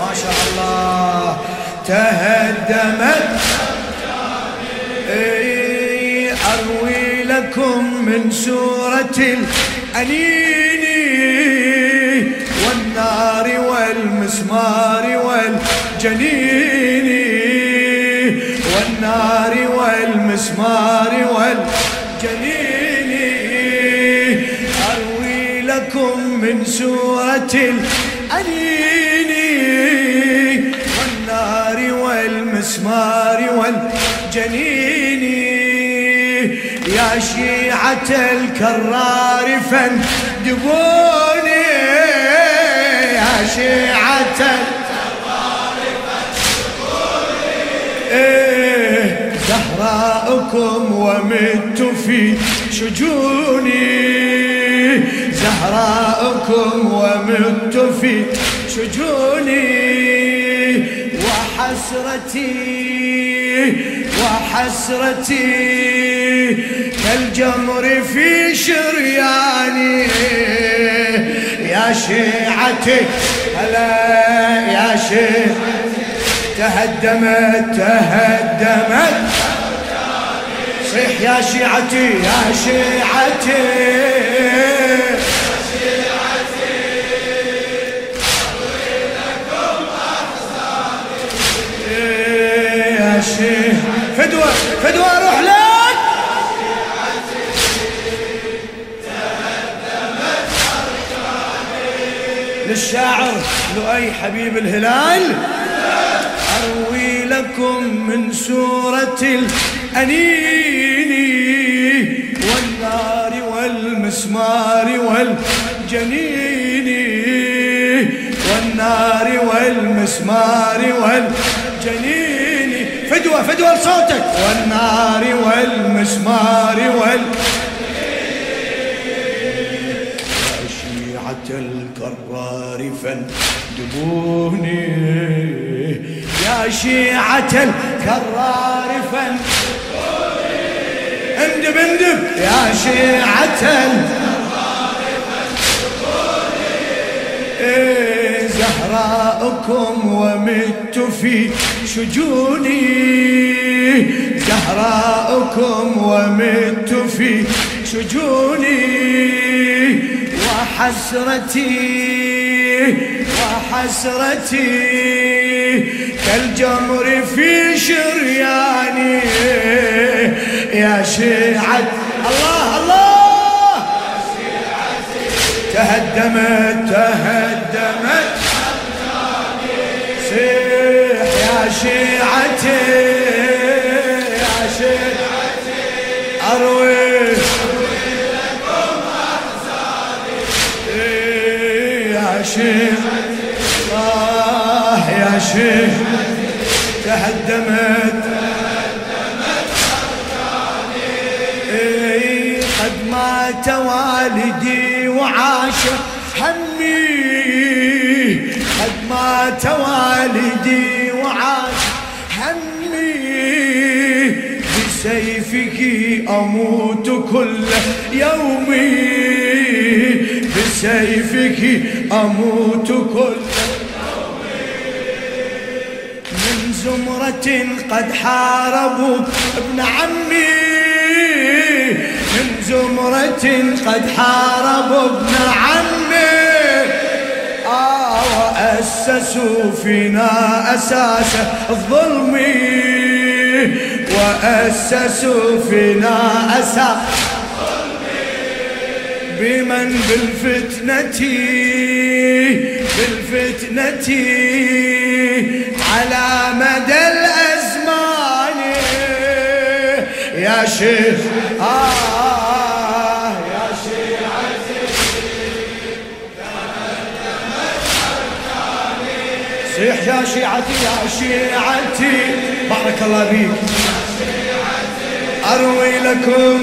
ما شاء الله. تهدمت. إيه، أروي لكم من سورة الأنين. والنار والمسمار والجنين. والنار والمسمار والجنين سورة الأنين والنار والمسمار والجنين. يا شيعة الكرار فاندبوني. يا شيعة الكرار فاندبوني. إيه زهراءكم ومت في شجوني. زهراءكم ومت في شجوني. وحسرتي وحسرتي. كالجمر في شرياني. يا شيعتي هلا يا شيعتي. تهدمت تهدمت. صيح يا شيعتي. يا شيعتي. فدوة فدوة أروح لك. للشاعر لؤي حبيب الهلال أروي لكم من سورة الأنين والنار والمسمار والجنين والنار والمسمار والجنين فدوة فدوة لصوتك. والنار والمسمار والجنين شيعة الكرار فاندبوني. يا شيعة الكرار فاندبوني. اندب اندب يا شيعة إيه زهراءكم ومت في شجوني. زهراءكم ومت في شجوني. وحسرتي وحسرتي كالجمر في شرياني. يا شيعة الله الله. تهدمت تهدمت. صيح يا شيعتي. شيخ. آه يا شيخ تهدمت. إيه قد مات والدي وعاش همي. قد مات والدي وعاش همي. بسيفك أموت كل يوم بسيفك أموت كل من زمرة قد حاربوا ابن عمي. من زمرة قد حاربوا ابن عمي. آه وأسسوا فينا أساس الظلم. وأسسوا فينا أساس بمن بالفتنة بالفتنة على مدى الأزمان. يا شيخ آه يا صيح يا شيعتي يا شيعتي. بارك الله بيك أروي لكم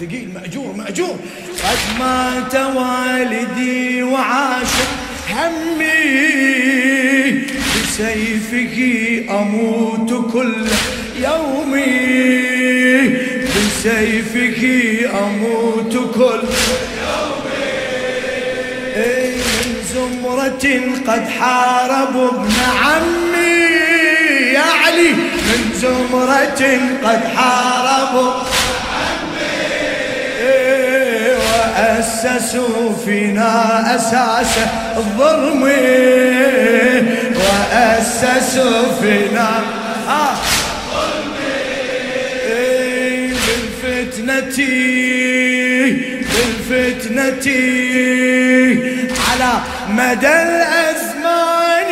ثقيل مأجور مأجور. قد مات والدي وعاش همي. بسيفه أموت كل يوم بسيفه أموت كل يوم من زمرة قد حاربوا ابن عمي. يا علي من زمرة قد حاربوا وأسسوا فينا أساس الظلم وأسسوا فينا بالفتنة بالفتنة على مدى الأزمان.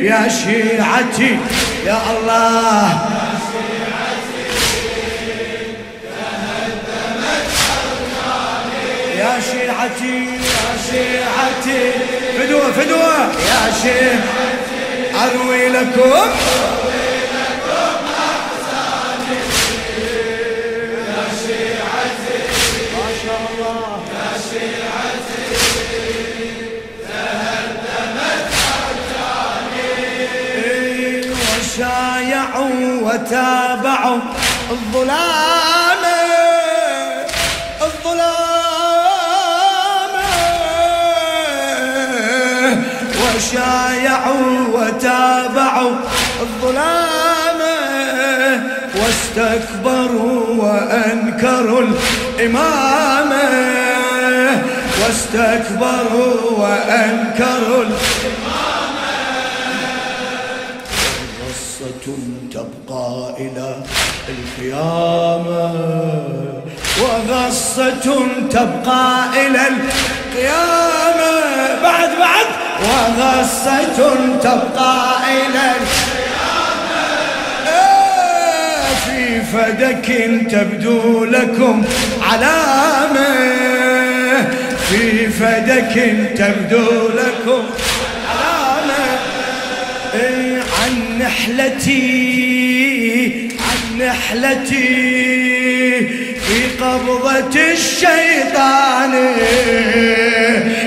يا شيعتي يا الله يا شيعتي يا شيعتي فدوة فدوة. يا شيخ أروي لكم. إيه، وشايعوا وتابعوا الظلام. وشايعوا وتابعوا الظلام واستكبروا وأنكروا الإمام واستكبروا وأنكروا الإمام قصة تبقى إلى القيامة وغصة تبقى إلى القيامة. بعد بعد وغصة تبقى إلى القيامة في فدك تبدو لكم علامة. في فدك تبدو لكم علامة. عن نحلتي عن نحلتي في قبضة الشيطان.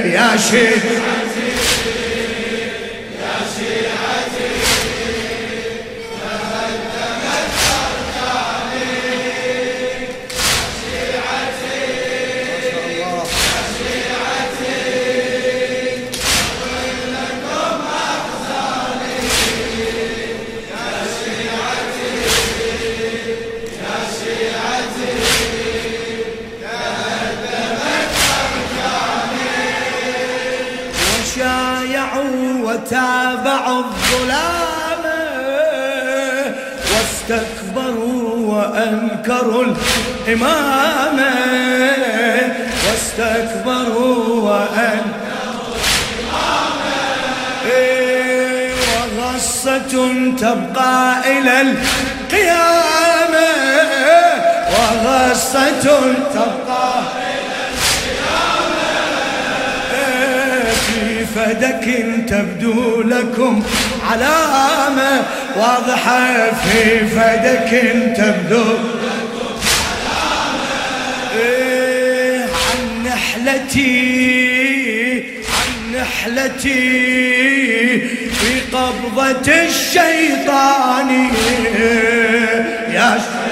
يا شيخ وأنكروا الإمام واستكبروا وأنكروا إيه، وغصة تبقى إلى القيامة وغصة تبقى في فدك تبدو لكم علامة. واضحة في فدك تبدو نحلتي عن نحلتي في قبضة الشيطان. يا شيعتي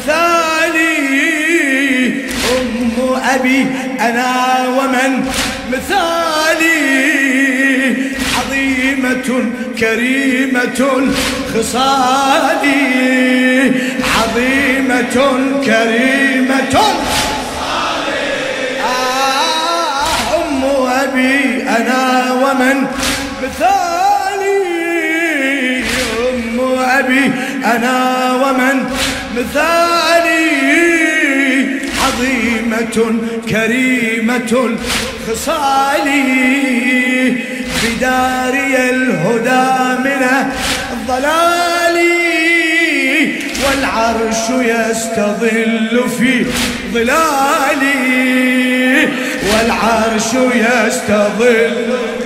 مثالي. أم أبي أنا ومن مثالي. عظيمة كريمة خصالي. عظيمة كريمة أبي أنا ومن مثالي. أم أبي أنا ومن مثالي. عظيمة كريمة خصالي بداري الهدى من الضلال. والعرش يستظل في ظلالي. والعرش يستظل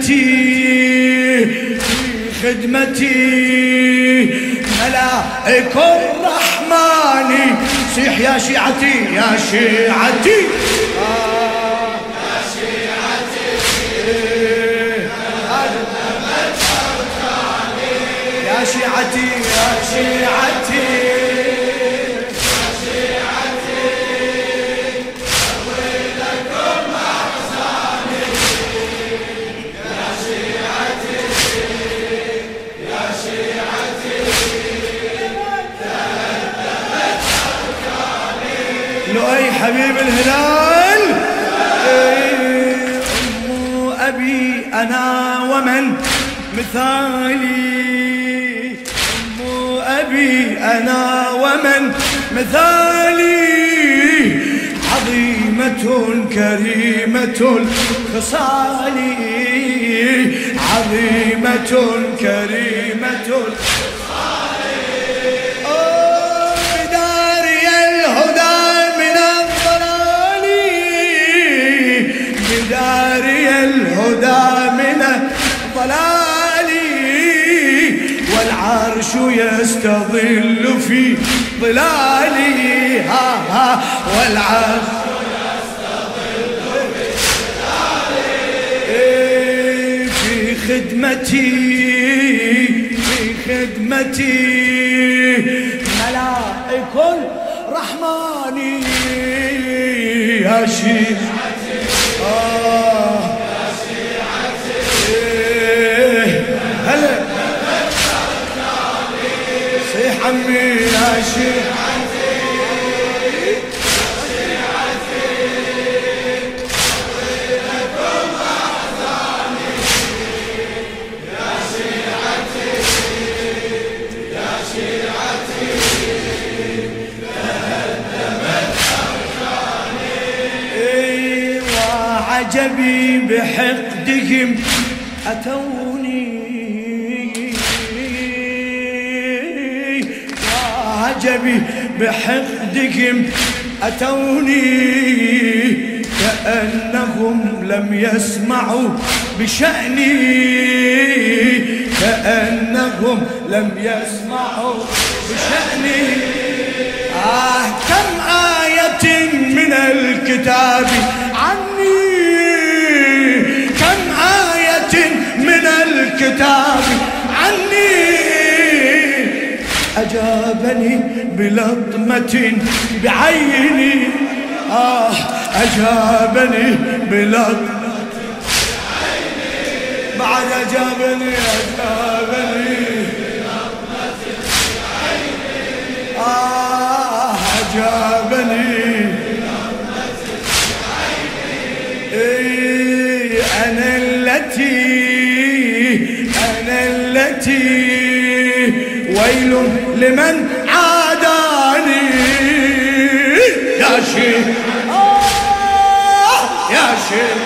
خدمتي خدمتي. ملائك الرحمن صيح يا شيعتي يا شيعتي. يا شيعتي يا شيعتي. حبيب الهلال. إيه، أم أبي أنا ومن؟ مثالي. أم أبي أنا ومن؟ مثالي. عظيمة كريمة خصالي عظيمة كريمة والعرش يستظل في ظلالي ها ها والعرش في خدمتي في خدمتي. ملائك الرحمن يا وعجبي بحقدهم أتوني. وعجبي بحقدهم أتوني. كأنهم لم يسمعوا بشأني. كأنهم لم يسمعوا بشأني. آه كم آية من الكتاب عني الكتاب عني. أجابني بلطمة بعيني. آه أجابني بلطمة بعد أجابني أجابني آه أجابني ويل لمن عاداني. يا شيخ. آه يا شيخ.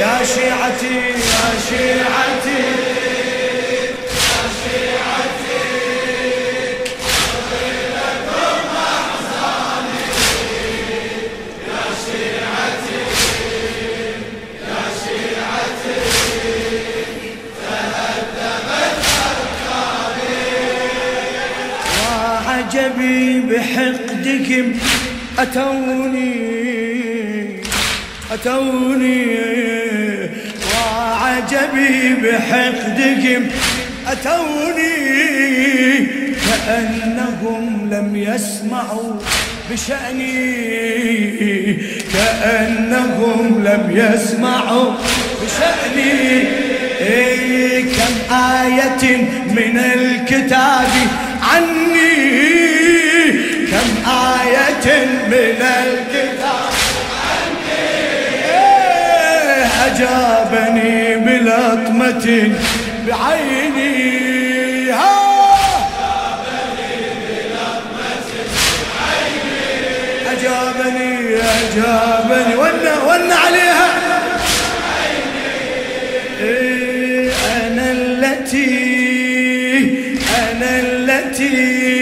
يا شيعتي يا شيعتي. بحقدكم أتوني أتوني. وعجبي بحقدكم أتوني. كأنهم لم يسمعوا بشأني. كأنهم لم يسمعوا بشأني. شأني إيه كم آية من الكتاب عني. آية من الكتاب. إيه أجابني بلطمة بعيني. أجابني أجابني. ون ون عليها. إيه أنا التي أنا التي.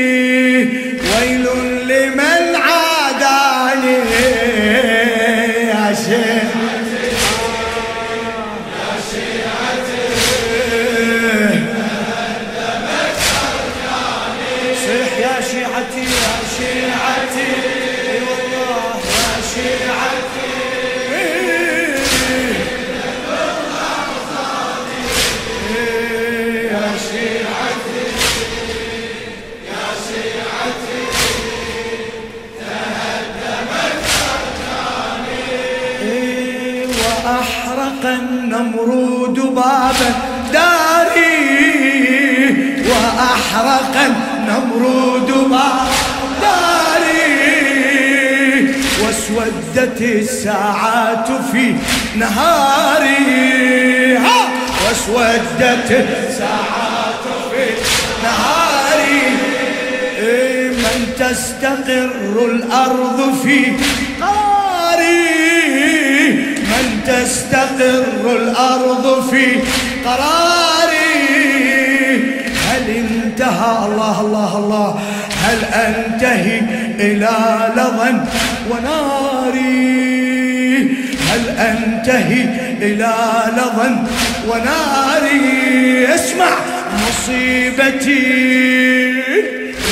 وأحرق النمرود باب داري وأحرق النمرود باب داري. واسودت الساعات في نهاري ها واسودت الساعات في نهاري. إيه من تستقر الأرض في تستقر الأرض في قراري؟ هل انتهى؟ الله الله الله. هل أنتهي إلى لظى وناري؟ هل أنتهي إلى لظى وناري؟ اسمع مصيبتي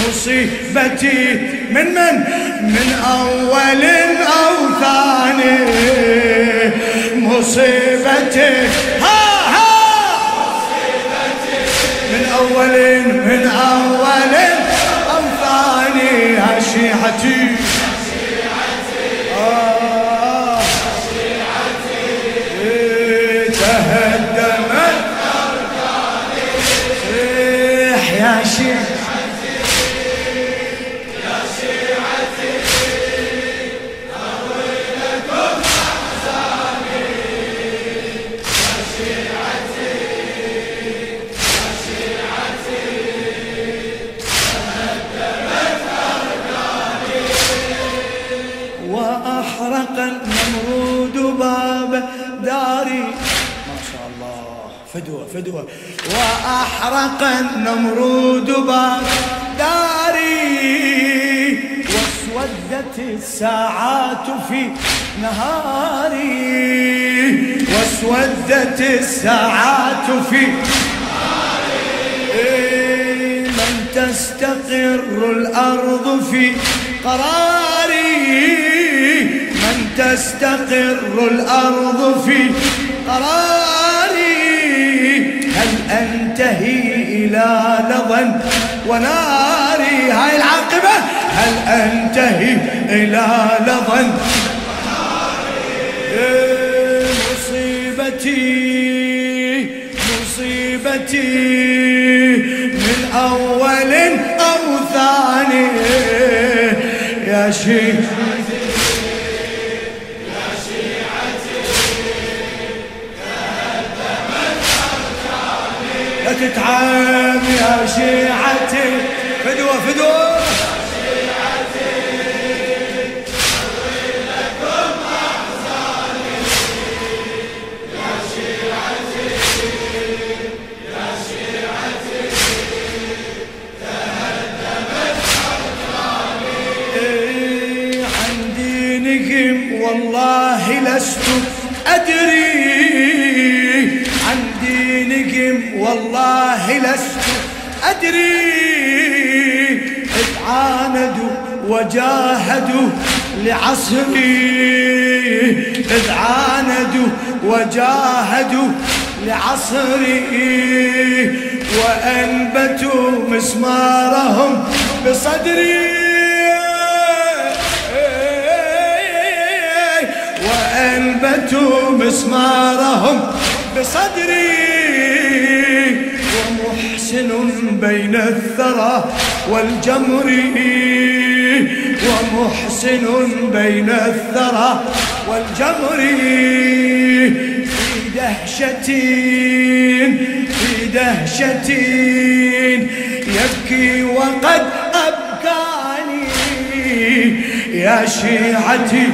مصيبتي. من من؟ من أول أو ثاني. مصيبتي. ها ها. من أول من أول أو ثاني شيعتي فدوة وأحرق النمرود باب داري واسودت الساعات في نهاري. واسودت الساعات في إيه، من تستقر الأرض في قراري. من تستقر الأرض في قراري. أنتهي إلى لظى وناري. هاي العاقبة. هل أنتهي إلى لظى مصيبتي مصيبتي من أول أو ثاني. يا شيخ. تتعب يا شيعتي فدوة فدوة. والله لست أدري إذ عاندوا وجاهدوا لعصري. إذ عاندوا وجاهدوا لعصري. وأنبتوا مسمارهم بصدري. وأنبتوا مسمارهم بصدري. بين الثرى والجمر ومحسن بين الثرى والجمر في دهشة في دهشة يبكي وقد أبكاني يا شيعتي.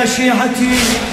يا شيعتي